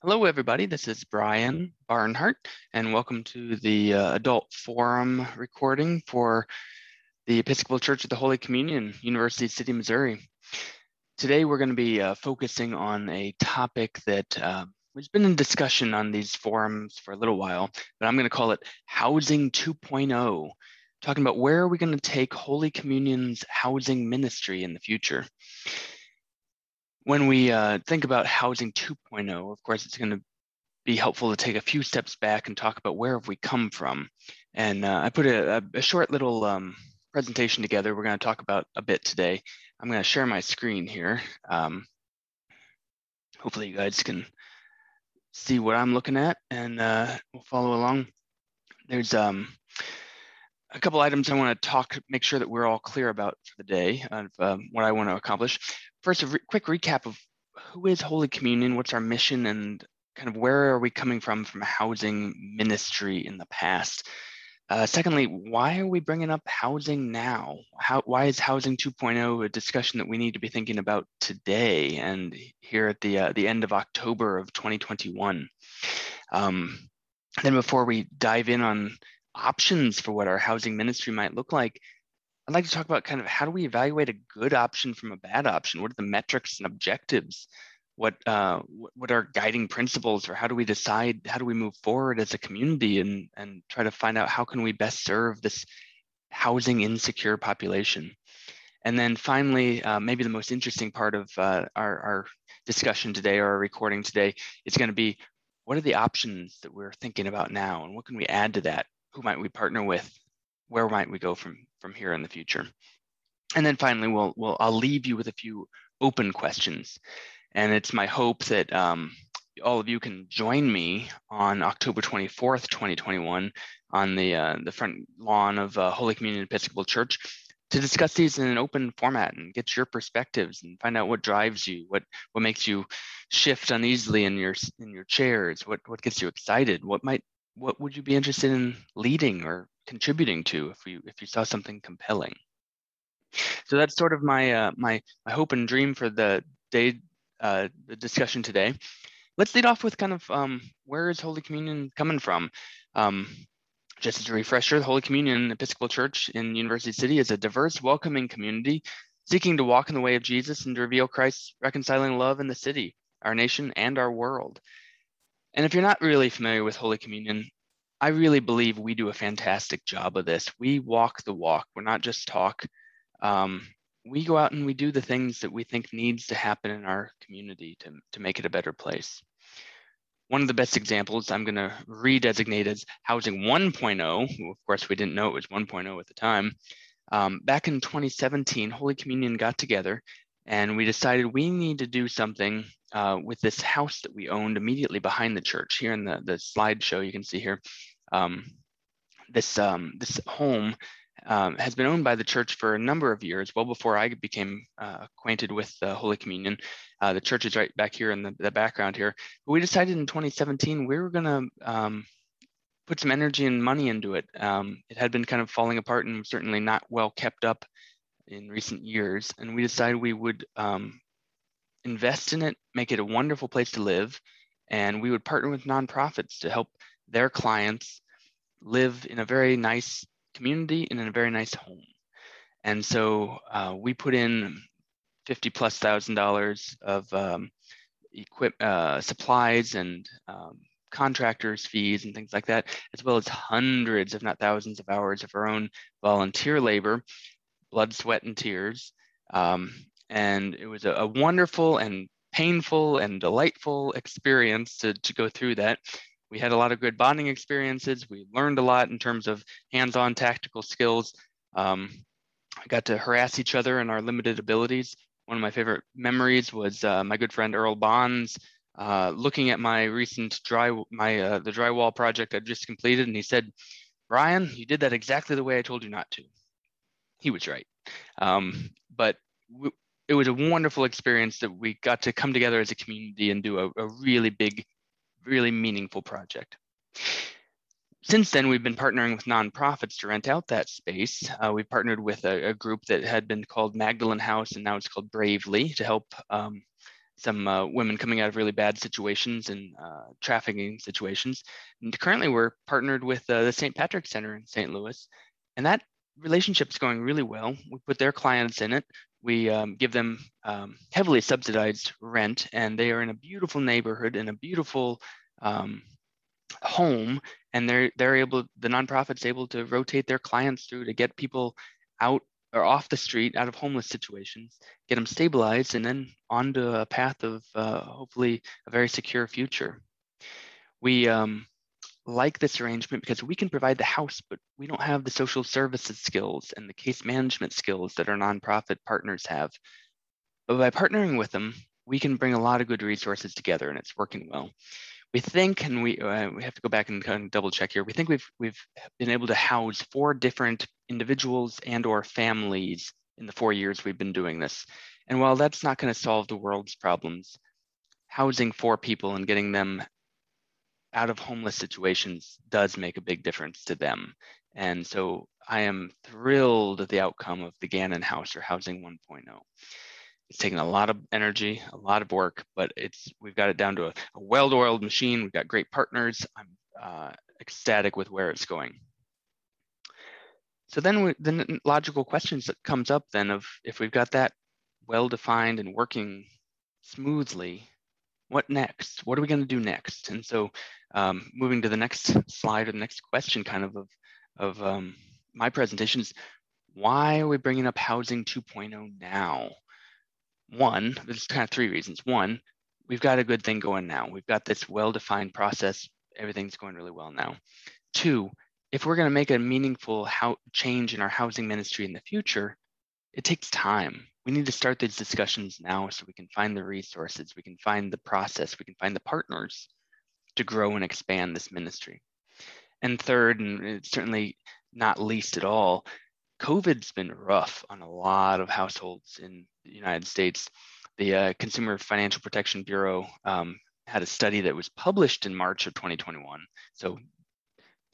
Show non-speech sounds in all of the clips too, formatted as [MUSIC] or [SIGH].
Hello, everybody. This is Brian Barnhart, and welcome to the uh, Adult Forum recording for the Episcopal Church of the Holy Communion, University City, Missouri. Today, we're going to be uh, focusing on a topic that uh, has been in discussion on these forums for a little while, but I'm going to call it Housing 2.0, talking about where are we going to take Holy Communion's housing ministry in the future when we uh, think about housing 2.0, of course, it's going to be helpful to take a few steps back and talk about where have we come from. And uh, I put a, a short little um, presentation together. We're going to talk about a bit today. I'm going to share my screen here. Um, hopefully, you guys can see what I'm looking at, and uh, we'll follow along. There's um, a couple items I want to talk, make sure that we're all clear about for the day of um, what I want to accomplish first, a re- quick recap of who is Holy Communion, what's our mission, and kind of where are we coming from from housing ministry in the past. Uh, secondly, why are we bringing up housing now? How, why is housing 2.0 a discussion that we need to be thinking about today and here at the uh, the end of October of 2021? Um, then, before we dive in on options for what our housing ministry might look like, I'd like to talk about kind of how do we evaluate a good option from a bad option? What are the metrics and objectives? What uh, what are guiding principles, or how do we decide? How do we move forward as a community and and try to find out how can we best serve this housing insecure population? And then finally, uh, maybe the most interesting part of uh, our, our discussion today or our recording today is going to be what are the options that we're thinking about now, and what can we add to that? Who might we partner with? Where might we go from from here in the future. And then finally, we'll, we'll I'll leave you with a few open questions. And it's my hope that um, all of you can join me on October 24th, 2021, on the, uh, the front lawn of uh, Holy Communion Episcopal Church to discuss these in an open format and get your perspectives and find out what drives you, what what makes you shift uneasily in your in your chairs, what what gets you excited, what might what would you be interested in leading or contributing to if you if you saw something compelling. So that's sort of my uh, my my hope and dream for the day uh, the discussion today. Let's lead off with kind of um, where is Holy Communion coming from? Um, just as a refresher, the Holy Communion Episcopal Church in University City is a diverse, welcoming community seeking to walk in the way of Jesus and to reveal Christ's reconciling love in the city, our nation, and our world. And if you're not really familiar with Holy Communion, I really believe we do a fantastic job of this. We walk the walk. We're not just talk. Um, we go out and we do the things that we think needs to happen in our community to, to make it a better place. One of the best examples I'm going to redesignate as Housing 1.0. Of course, we didn't know it was 1.0 at the time. Um, back in 2017, Holy Communion got together and we decided we need to do something uh, with this house that we owned immediately behind the church. Here in the, the slideshow, you can see here, um, this, um, this home um, has been owned by the church for a number of years, well before I became uh, acquainted with the Holy Communion. Uh, the church is right back here in the, the background here. But we decided in 2017 we were going to um, put some energy and money into it. Um, it had been kind of falling apart and certainly not well kept up in recent years. And we decided we would um, invest in it, make it a wonderful place to live, and we would partner with nonprofits to help their clients live in a very nice community and in a very nice home. And so uh, we put in 50 plus thousand dollars of um, equip uh, supplies and um, contractors fees and things like that, as well as hundreds, if not thousands of hours of our own volunteer labor, blood, sweat, and tears. Um, and it was a, a wonderful and painful and delightful experience to, to go through that. We had a lot of good bonding experiences. We learned a lot in terms of hands-on tactical skills. Um, I got to harass each other in our limited abilities. One of my favorite memories was uh, my good friend Earl Bonds uh, looking at my recent dry my uh, the drywall project I just completed, and he said, "Brian, you did that exactly the way I told you not to." He was right, um, but it was a wonderful experience that we got to come together as a community and do a, a really big, really meaningful project. Since then, we've been partnering with nonprofits to rent out that space. Uh, we partnered with a, a, group that had been called Magdalene House, and now it's called Bravely, to help um, some uh, women coming out of really bad situations and uh, trafficking situations. And currently, we're partnered with uh, the St. Patrick Center in St. Louis, and that relationship is going really well. We put their clients in it. We um, give them um, heavily subsidized rent, and they are in a beautiful neighborhood in a beautiful um, home, and they're they're able. The nonprofit's able to rotate their clients through to get people out or off the street, out of homeless situations, get them stabilized, and then onto a path of uh, hopefully a very secure future. We um, like this arrangement because we can provide the house, but we don't have the social services skills and the case management skills that our nonprofit partners have. But by partnering with them, we can bring a lot of good resources together, and it's working well we think, and we uh, we have to go back and kind of double check here. We think we've we've been able to house four different individuals and or families in the four years we've been doing this. And while that's not going to solve the world's problems, housing four people and getting them out of homeless situations does make a big difference to them. And so I am thrilled at the outcome of the Gannon House or Housing 1.0 it's taken a lot of energy, a lot of work, but it's we've got it down to a, a well-oiled machine. We've got great partners. I'm uh, ecstatic with where it's going. So then we, the logical questions that comes up then of if we've got that well-defined and working smoothly, what next? What are we going to do next? And so um, moving to the next slide or the next question kind of of, of um, my presentation is why are we bringing up housing 2.0 now? one, there's kind of three reasons. One, we've got a good thing going now. We've got this well-defined process. Everything's going really well now. Two, if we're going to make a meaningful how, change in our housing ministry in the future, it takes time. We need to start these discussions now so we can find the resources, we can find the process, we can find the partners to grow and expand this ministry. And third, and certainly not least at all, COVID's been rough on a lot of households in the United States. The uh, Consumer Financial Protection Bureau um, had a study that was published in March of 2021, so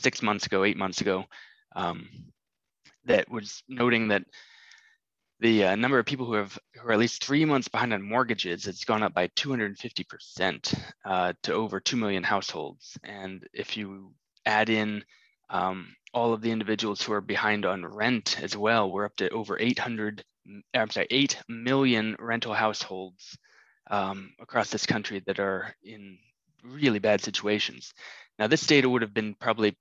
six months ago, eight months ago, um, that was noting that the uh, number of people who have who are at least three months behind on mortgages has gone up by 250 percent uh, to over two million households. And if you add in um, all of the individuals who are behind on rent as well. We're up to over 800, I'm sorry, 8 million rental households um, across this country that are in really bad situations. Now, this data would have been probably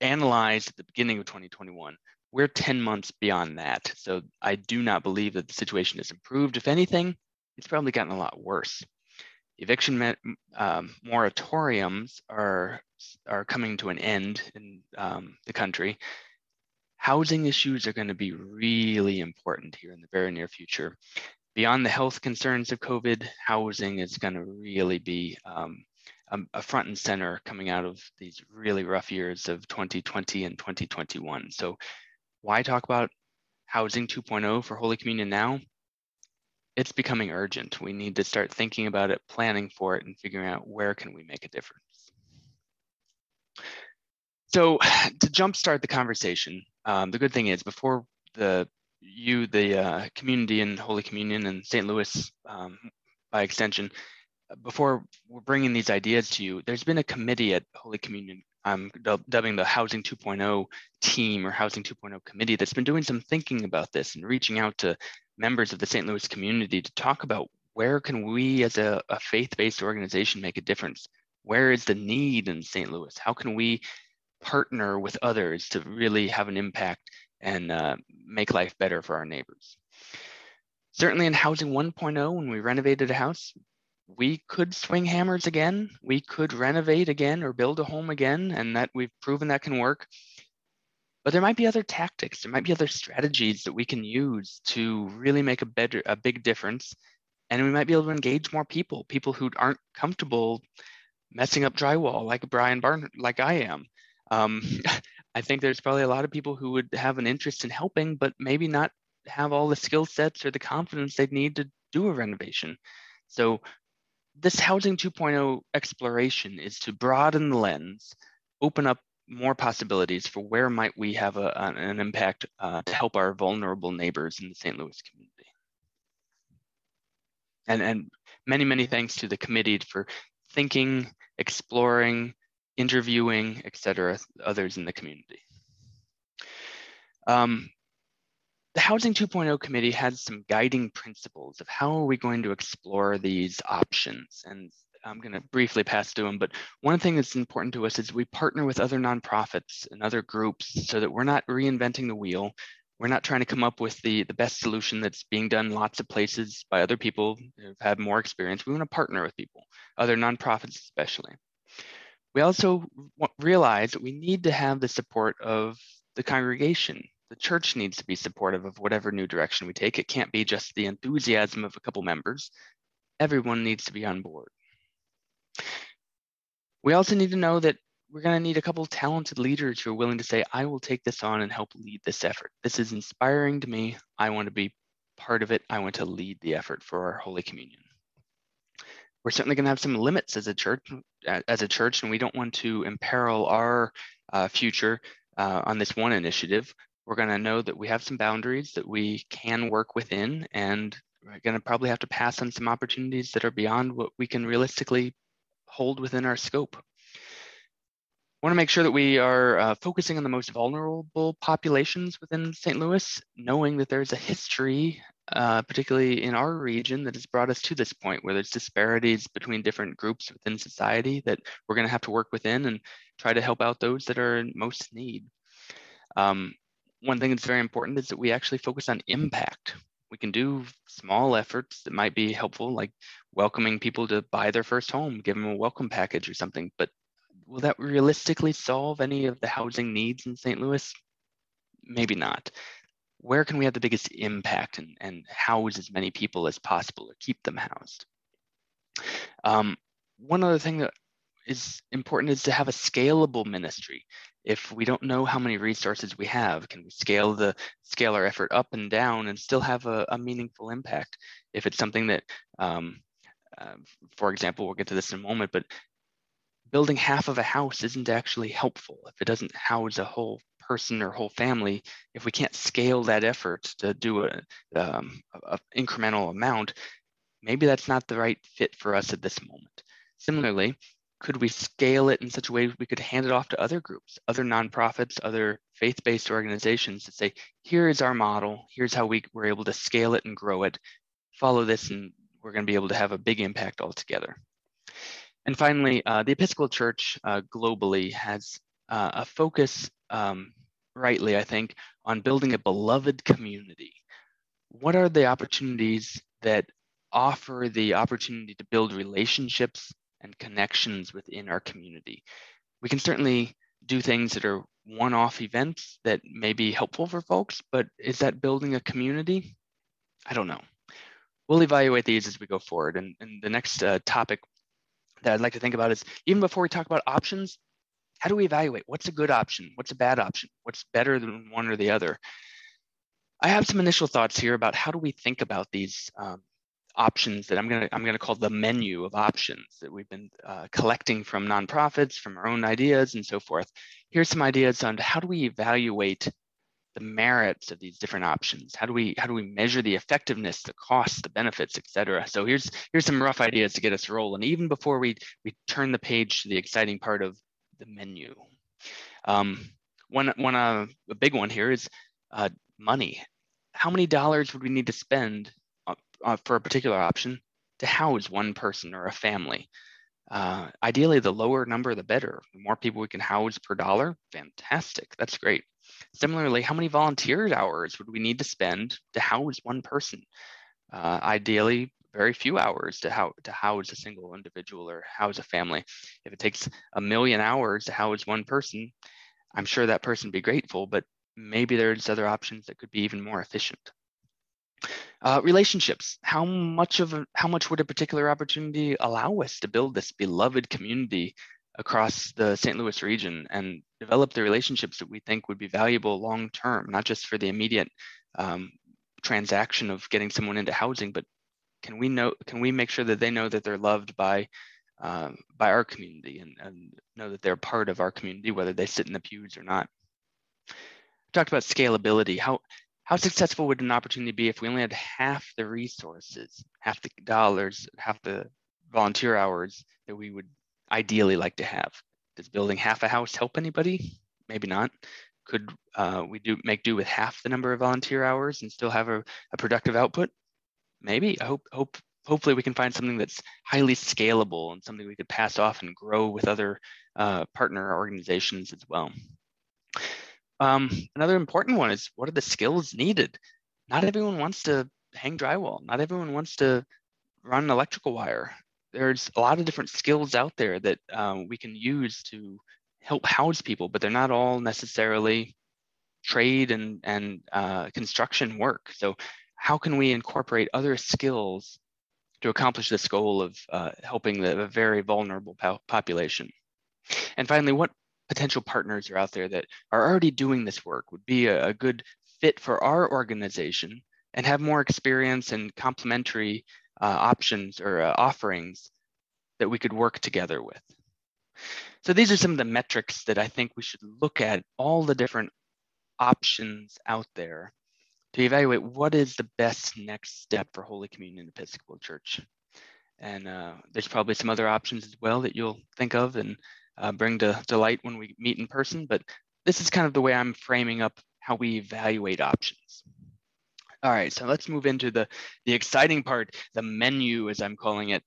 analyzed at the beginning of 2021. We're 10 months beyond that. So I do not believe that the situation has improved. If anything, it's probably gotten a lot worse. Eviction um, moratoriums are are coming to an end in um, the country, housing issues are going to be really important here in the very near future. Beyond the health concerns of COVID, housing is going to really be um, a, front and center coming out of these really rough years of 2020 and 2021. So, why talk about housing 2.0 for Holy Communion now? It's becoming urgent. We need to start thinking about it, planning for it, and figuring out where can we make a difference. So [SIGHS] to jumpstart the conversation, um, the good thing is before the you, the uh, community in Holy Communion and St. Louis, um, by extension, before we're bringing these ideas to you, there's been a committee at Holy Communion I'm dubbing the Housing 2.0 team or Housing 2.0 committee that's been doing some thinking about this and reaching out to members of the St. Louis community to talk about where can we as a, a faith-based organization make a difference? Where is the need in St. Louis? How can we partner with others to really have an impact and uh, make life better for our neighbors. Certainly in Housing 1.0, when we renovated a house, we could swing hammers again. We could renovate again or build a home again, and that we've proven that can work. But there might be other tactics, there might be other strategies that we can use to really make a better, a big difference. And we might be able to engage more people, people who aren't comfortable messing up drywall like Brian Barn, like I am. Um, [LAUGHS] I think there's probably a lot of people who would have an interest in helping, but maybe not have all the skill sets or the confidence they'd need to do a renovation. So this housing 2.0 exploration is to broaden the lens, open up more possibilities for where might we have a, an impact uh, to help our vulnerable neighbors in the St. Louis community. And, and many, many thanks to the committee for thinking, exploring, interviewing, etc., others in the community. Um, the Housing 2.0 committee has some guiding principles of how are we going to explore these options. And I'm going to briefly pass through them, but one thing that's important to us is we partner with other nonprofits and other groups so that we're not reinventing the wheel. We're not trying to come up with the, the best solution that's being done lots of places by other people who've had more experience. We want to partner with people, other nonprofits especially. We also realize that we need to have the support of the congregation. The church needs to be supportive of whatever new direction we take. It can't be just the enthusiasm of a couple members. Everyone needs to be on board. We also need to know that we're going to need a couple talented leaders who are willing to say, I will take this on and help lead this effort. This is inspiring to me. I want to be part of it. I want to lead the effort for our Holy Communion. We're certainly going to have some limits as a church, as a church, and we don't want to imperil our uh, future uh, on this one initiative. We're going to know that we have some boundaries that we can work within, and we're going to probably have to pass on some opportunities that are beyond what we can realistically hold within our scope. I want to make sure that we are uh, focusing on the most vulnerable populations within St. Louis, knowing that there's a history, uh, particularly in our region, that has brought us to this point where there's disparities between different groups within society that we're going to have to work within and try to help out those that are in most need. Um, one thing that's very important is that we actually focus on impact we can do small efforts that might be helpful, like welcoming people to buy their first home, give them a welcome package or something. But will that realistically solve any of the housing needs in St. Louis? Maybe not. Where can we have the biggest impact and, and house as many people as possible or keep them housed? Um, one other thing that is important is to have a scalable ministry if we don't know how many resources we have can we scale the scale our effort up and down and still have a, a meaningful impact? If it's something that um, uh, for example we'll get to this in a moment but building half of a house isn't actually helpful if it doesn't house a whole person or whole family. If we can't scale that effort to do a, um, a incremental amount maybe that's not the right fit for us at this moment. Similarly could we scale it in such a way we could hand it off to other groups, other nonprofits, other faith-based organizations to say, here is our model, here's how we were able to scale it and grow it, follow this and we're gonna be able to have a big impact altogether. And finally, uh, the Episcopal Church uh, globally has uh, a focus, um, rightly, I think, on building a beloved community. What are the opportunities that offer the opportunity to build relationships and connections within our community. We can certainly do things that are one-off events that may be helpful for folks, but is that building a community? I don't know. We'll evaluate these as we go forward. And, and the next uh, topic that I'd like to think about is even before we talk about options, how do we evaluate what's a good option? What's a bad option? What's better than one or the other? I have some initial thoughts here about how do we think about these um, options that I'm going to I'm going to call the menu of options that we've been uh, collecting from nonprofits, from our own ideas, and so forth. Here's some ideas on how do we evaluate the merits of these different options. How do we how do we measure the effectiveness, the costs, the benefits, et cetera? So here's here's some rough ideas to get us rolling. Even before we we turn the page to the exciting part of the menu. Um, one one uh, a big one here is uh, money. How many dollars would we need to spend uh, for a particular option to house one person or a family. Uh, ideally, the lower number, the better. The more people we can house per dollar, fantastic. That's great. Similarly, how many volunteer hours would we need to spend to house one person? Uh, ideally, very few hours to, how, to house a single individual or house a family. If it takes a million hours to house one person, I'm sure that person would be grateful, but maybe there's other options that could be even more efficient. Uh, relationships. How much of a, how much would a particular opportunity allow us to build this beloved community across the St. Louis region and develop the relationships that we think would be valuable long term, not just for the immediate um, transaction of getting someone into housing, but can we know can we make sure that they know that they're loved by um, by our community and, and know that they're part of our community, whether they sit in the pews or not. Talked about scalability. How how successful would an opportunity be if we only had half the resources, half the dollars, half the volunteer hours that we would ideally like to have? Does building half a house help anybody? Maybe not. Could uh, we do make do with half the number of volunteer hours and still have a, a productive output? Maybe. I hope hope hopefully we can find something that's highly scalable and something we could pass off and grow with other uh, partner organizations as well. Um, another important one is what are the skills needed? Not everyone wants to hang drywall. Not everyone wants to run electrical wire. There's a lot of different skills out there that um, we can use to help house people, but they're not all necessarily trade and, and uh, construction work. So how can we incorporate other skills to accomplish this goal of uh, helping the very vulnerable po population? And finally, what potential partners are out there that are already doing this work would be a, a good fit for our organization and have more experience and complementary uh, options or uh, offerings that we could work together with. So these are some of the metrics that I think we should look at all the different options out there to evaluate what is the best next step for Holy Communion Episcopal Church. And uh, there's probably some other options as well that you'll think of and uh, bring to, to light when we meet in person. But this is kind of the way I'm framing up how we evaluate options. All right, so let's move into the, the exciting part, the menu, as I'm calling it.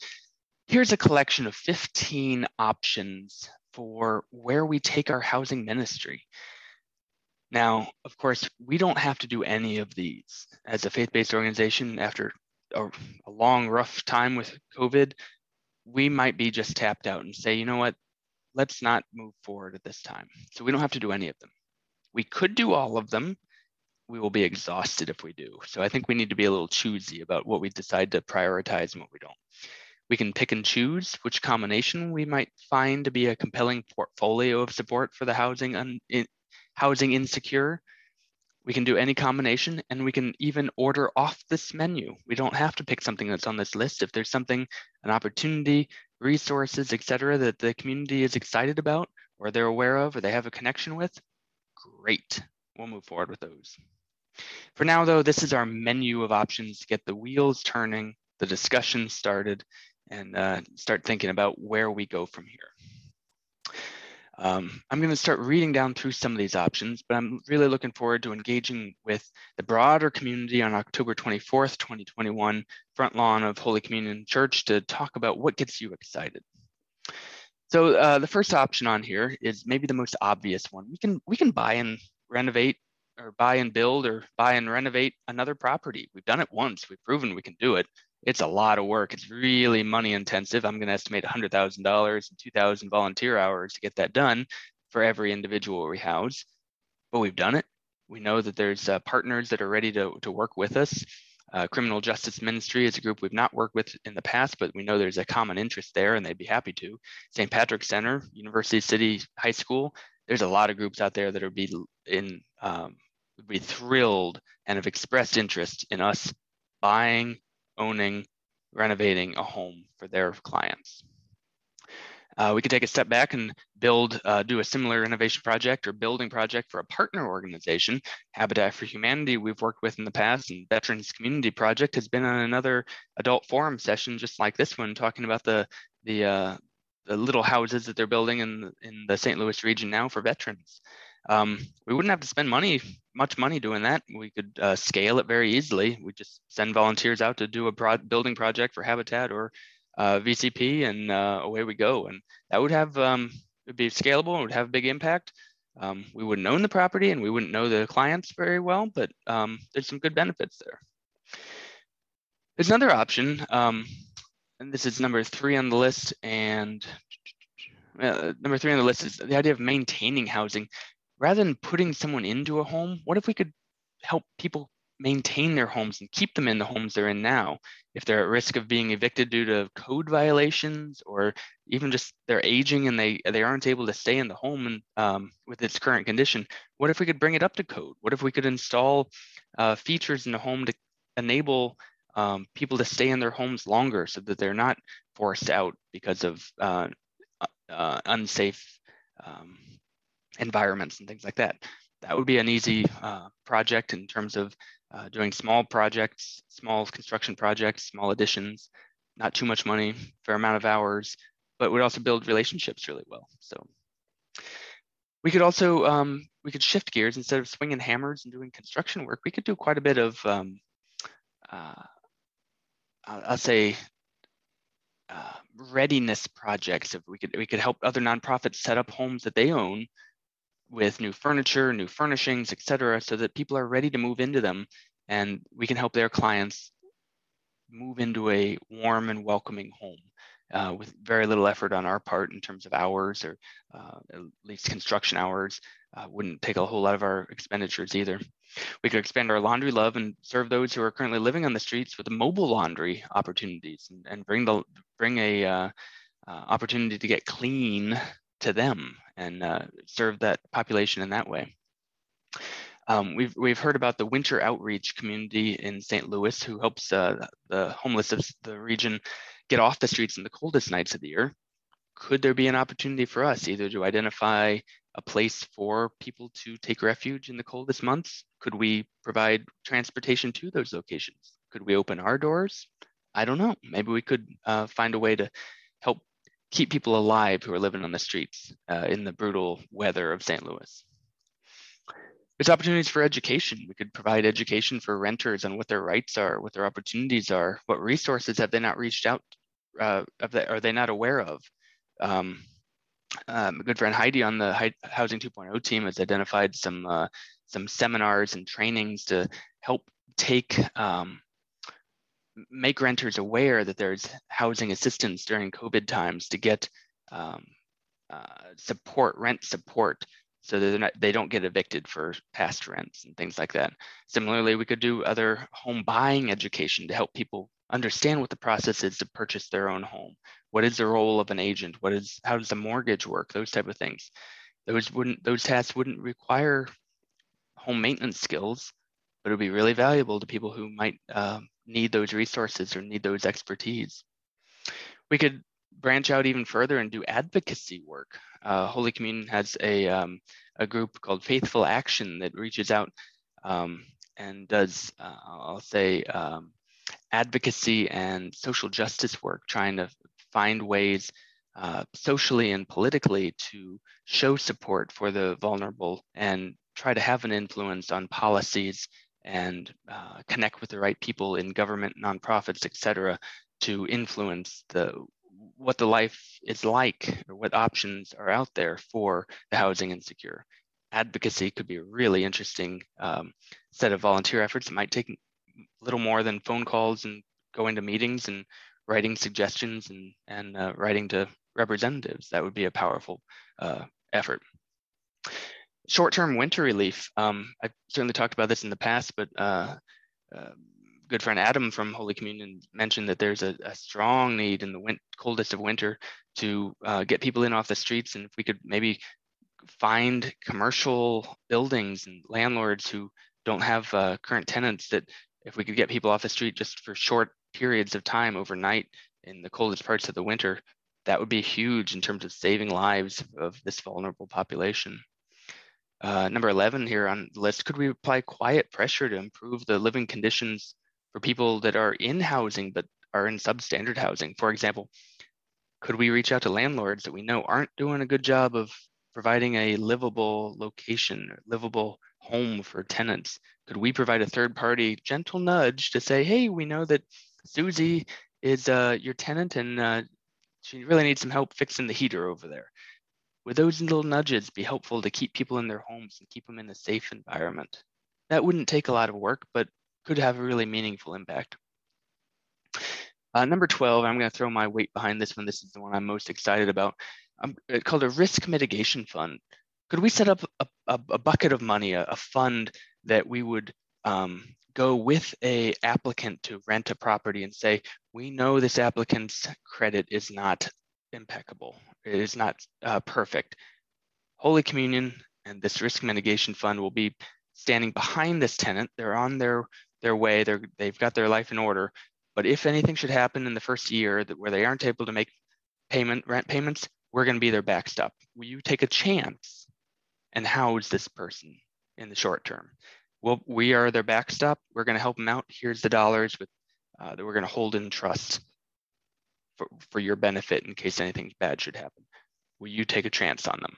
Here's a collection of 15 options for where we take our housing ministry. Now, of course, we don't have to do any of these. As a faith based organization, after a, a, long, rough time with COVID, we might be just tapped out and say, you know what, let's not move forward at this time. So we don't have to do any of them. We could do all of them. We will be exhausted if we do. So I think we need to be a little choosy about what we decide to prioritize and what we don't. We can pick and choose which combination we might find to be a compelling portfolio of support for the housing un, in, housing insecure. We can do any combination and we can even order off this menu. We don't have to pick something that's on this list. If there's something, an opportunity, resources, etc., that the community is excited about or they're aware of or they have a connection with, great. We'll move forward with those. For now, though, this is our menu of options to get the wheels turning, the discussion started, and uh, start thinking about where we go from here. Um, I'm going to start reading down through some of these options, but I'm really looking forward to engaging with the broader community on October 24th, 2021, front lawn of Holy Communion Church to talk about what gets you excited. So uh, the first option on here is maybe the most obvious one. We can we can buy and renovate or buy and build or buy and renovate another property. We've done it once. We've proven we can do it it's a lot of work. It's really money intensive. I'm going to estimate $100,000 and 2,000 volunteer hours to get that done for every individual we house. But we've done it. We know that there's uh, partners that are ready to, to work with us. Uh, Criminal Justice Ministry is a group we've not worked with in the past, but we know there's a common interest there and they'd be happy to. St. Patrick Center, University City High School, there's a lot of groups out there that are be in um, would be thrilled and have expressed interest in us buying owning, renovating a home for their clients. Uh, we could take a step back and build, uh, do a similar renovation project or building project for a partner organization. Habitat for Humanity, we've worked with in the past, and Veterans Community Project has been on another adult forum session just like this one, talking about the the uh, the little houses that they're building in in the St. Louis region now for veterans. Um, we wouldn't have to spend money, much money doing that. We could uh, scale it very easily. We just send volunteers out to do a building project for Habitat or uh, VCP, and uh, away we go. And that would have um, would be scalable and would have a big impact. Um, we wouldn't own the property and we wouldn't know the clients very well, but um, there's some good benefits there. There's another option, um, and this is number three on the list. And uh, number three on the list is the idea of maintaining housing rather than putting someone into a home, what if we could help people maintain their homes and keep them in the homes they're in now? If they're at risk of being evicted due to code violations or even just they're aging and they they aren't able to stay in the home and um, with its current condition what if we could bring it up to code? What if we could install uh, features in the home to enable um, people to stay in their homes longer so that they're not forced out because of uh, uh, unsafe um, environments and things like that. That would be an easy uh, project in terms of uh, doing small projects, small construction projects, small additions, not too much money, fair amount of hours, but would also build relationships really well. So we could also um, we could shift gears instead of swinging hammers and doing construction work. We could do quite a bit of um, uh, I'll say uh, readiness projects. If we could we could help other nonprofits set up homes that they own with new furniture, new furnishings, et cetera, so that people are ready to move into them, and we can help their clients move into a warm and welcoming home uh, with very little effort on our part in terms of hours or uh, at least construction hours. Uh, wouldn't take a whole lot of our expenditures either. We could expand our laundry love and serve those who are currently living on the streets with mobile laundry opportunities and, and bring the bring a uh, uh, opportunity to get clean to them and uh, serve that population in that way. Um, we've, we've heard about the winter outreach community in St. Louis who helps uh, the homeless of the region get off the streets in the coldest nights of the year. Could there be an opportunity for us either to identify a place for people to take refuge in the coldest months? Could we provide transportation to those locations? Could we open our doors? I don't know. Maybe we could uh, find a way to help keep people alive who are living on the streets uh, in the brutal weather of St. Louis. There's opportunities for education. We could provide education for renters on what their rights are, what their opportunities are, what resources have they not reached out, uh, are they not aware of? Um, um, good friend Heidi on the Housing 2.0 team has identified some uh, some seminars and trainings to help take um, make renters aware that there's housing assistance during COVID times to get um, uh, support, rent support so they're not, they don't get evicted for past rents and things like that. Similarly, we could do other home buying education to help people understand what the process is to purchase their own home. What is the role of an agent? What is how does the mortgage work? Those type of things. Those wouldn't those tasks wouldn't require home maintenance skills, but it would be really valuable to people who might uh, need those resources or need those expertise. We could branch out even further and do advocacy work uh, Holy Communion has a, um, a group called Faithful Action that reaches out um, and does, uh, I'll say, um, advocacy and social justice work, trying to find ways uh, socially and politically to show support for the vulnerable and try to have an influence on policies and uh, connect with the right people in government, nonprofits, et cetera, to influence the what the life is like or what options are out there for the housing insecure. Advocacy could be a really interesting um, set of volunteer efforts. It might take a little more than phone calls and going to meetings and writing suggestions and, and uh, writing to representatives. That would be a powerful uh, effort. Short-term winter relief. Um, I've certainly talked about this in the past, but uh, uh good friend Adam from Holy Communion mentioned that there's a, a strong need in the win- coldest of winter to uh, get people in off the streets. And if we could maybe find commercial buildings and landlords who don't have uh, current tenants, that if we could get people off the street just for short periods of time overnight in the coldest parts of the winter, that would be huge in terms of saving lives of this vulnerable population. Uh, number 11 here on the list, could we apply quiet pressure to improve the living conditions for people that are in housing but are in substandard housing. For example, could we reach out to landlords that we know aren't doing a good job of providing a livable location, livable home for tenants? Could we provide a third party gentle nudge to say, hey, we know that Susie is uh, your tenant and uh, she really needs some help fixing the heater over there? Would those little nudges be helpful to keep people in their homes and keep them in a safe environment? That wouldn't take a lot of work, but could have a really meaningful impact. Uh, number 12, I'm going to throw my weight behind this one. This is the one I'm most excited about. Um, it's called a risk mitigation fund. Could we set up a, a, a bucket of money, a, a, fund that we would um, go with a applicant to rent a property and say, we know this applicant's credit is not impeccable. It is not uh, perfect. Holy Communion and this risk mitigation fund will be standing behind this tenant. They're on their their way. They're they've got their life in order. But if anything should happen in the first year that where they aren't able to make payment rent payments, we're going to be their backstop. Will you take a chance and house this person in the short term? Well, we are their backstop. We're going to help them out. Here's the dollars with, uh, that we're going to hold in trust for, for your benefit in case anything bad should happen. Will you take a chance on them?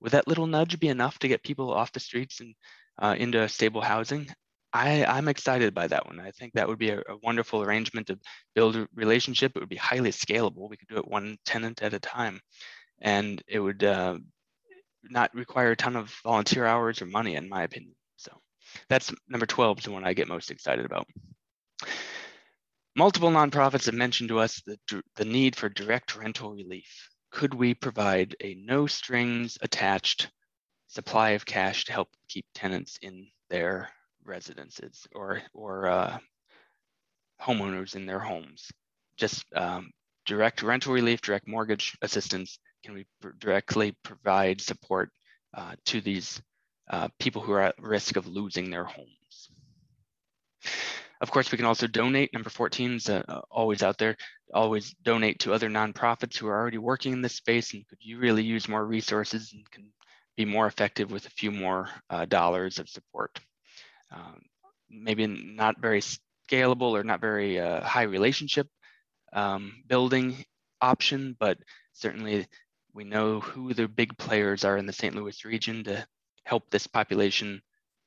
Would that little nudge be enough to get people off the streets and uh, into stable housing? I, I'm excited by that one. I think that would be a, a, wonderful arrangement to build a relationship. It would be highly scalable. We could do it one tenant at a time, and it would uh, not require a ton of volunteer hours or money, in my opinion. So that's number 12 is the one I get most excited about. Multiple nonprofits have mentioned to us the, the need for direct rental relief. Could we provide a no strings attached supply of cash to help keep tenants in their residences or or uh, homeowners in their homes. Just um, direct rental relief, direct mortgage assistance. Can we pr directly provide support uh, to these uh, people who are at risk of losing their homes? Of course, we can also donate. Number 14 is uh, always out there. Always donate to other nonprofits who are already working in this space and could you really use more resources and can be more effective with a few more uh, dollars of support um, maybe not very scalable or not very uh, high relationship um, building option, but certainly we know who the big players are in the St. Louis region to help this population.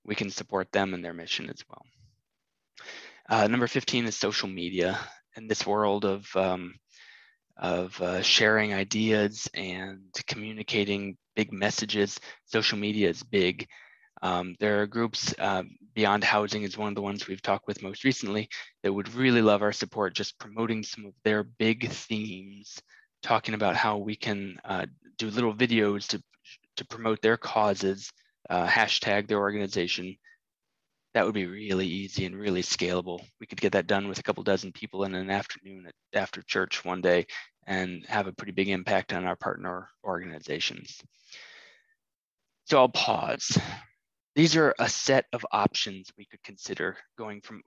We can support them and their mission as well. Uh, number 15 is social media. In this world of, um, of uh, sharing ideas and communicating big messages, social media is big. Um, there are groups, uh, Beyond Housing is one of the ones we've talked with most recently that would really love our support, just promoting some of their big themes, talking about how we can uh, do little videos to, to promote their causes, uh, hashtag their organization. That would be really easy and really scalable. We could get that done with a couple dozen people in an afternoon after church one day and have a pretty big impact on our partner organizations. So I'll pause. These are a set of options we could consider going from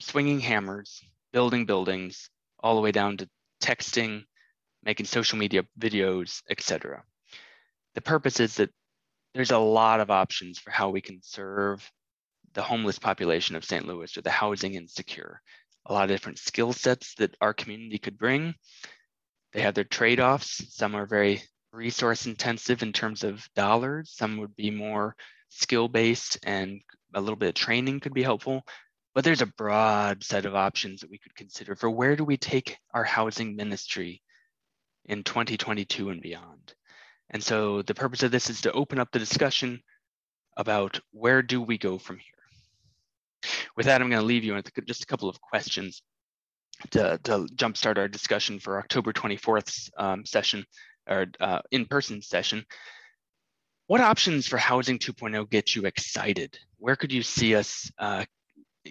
swinging hammers, building buildings, all the way down to texting, making social media videos, etc. The purpose is that there's a lot of options for how we can serve the homeless population of St. Louis or the housing insecure. A lot of different skill sets that our community could bring. They have their trade-offs. Some are very resource intensive in terms of dollars. Some would be more skill based and a little bit of training could be helpful. But there's a broad set of options that we could consider for where do we take our housing ministry in 2022 and beyond. And so the purpose of this is to open up the discussion about where do we go from here. With that, I'm going to leave you with just a couple of questions to, to jumpstart our discussion for October 24th um, session or uh, in-person session. What options for Housing 2.0 get you excited? Where could you see us uh,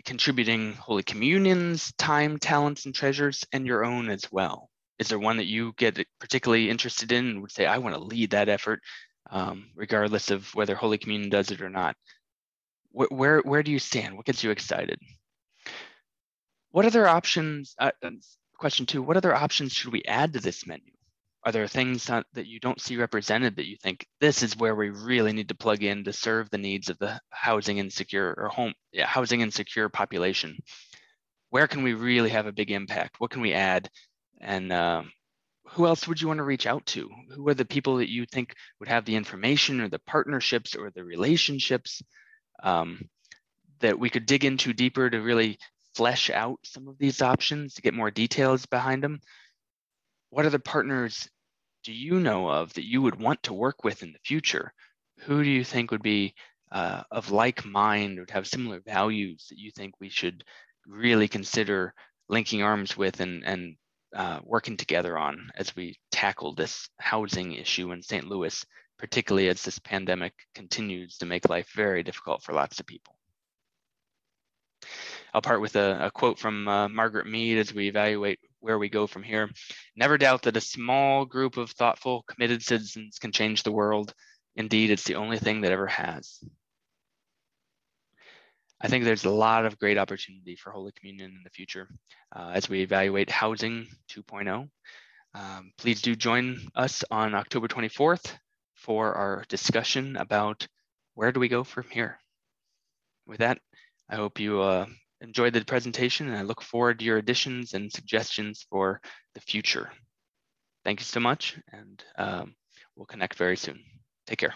contributing Holy Communion's time, talents, and treasures, and your own as well? Is there one that you get particularly interested in and would say, I want to lead that effort, um, regardless of whether Holy Communion does it or not? Where, where, do you stand? What gets you excited? What other options, uh, uh question two, what other options should we add to this menu? Are there things that, that you don't see represented that you think this is where we really need to plug in to serve the needs of the housing insecure or home yeah, housing insecure population? Where can we really have a big impact? What can we add? And uh, who else would you want to reach out to? Who are the people that you think would have the information or the partnerships or the relationships um, that we could dig into deeper to really flesh out some of these options to get more details behind them? What the partners do you know of that you would want to work with in the future? Who do you think would be uh, of like mind, would have similar values that you think we should really consider linking arms with and, and uh, working together on as we tackle this housing issue in St. Louis, particularly as this pandemic continues to make life very difficult for lots of people. I'll part with a, a quote from uh, Margaret Mead as we evaluate where we go from here. Never doubt that a small group of thoughtful, committed citizens can change the world. Indeed, it's the only thing that ever has. I think there's a lot of great opportunity for Holy Communion in the future uh, as we evaluate Housing 2.0. Um, please do join us on October 24th for our discussion about where do we go from here. with that, I hope you uh, enjoyed the presentation and I look forward to your additions and suggestions for the future. Thank you so much and um, we'll connect very soon. Take care.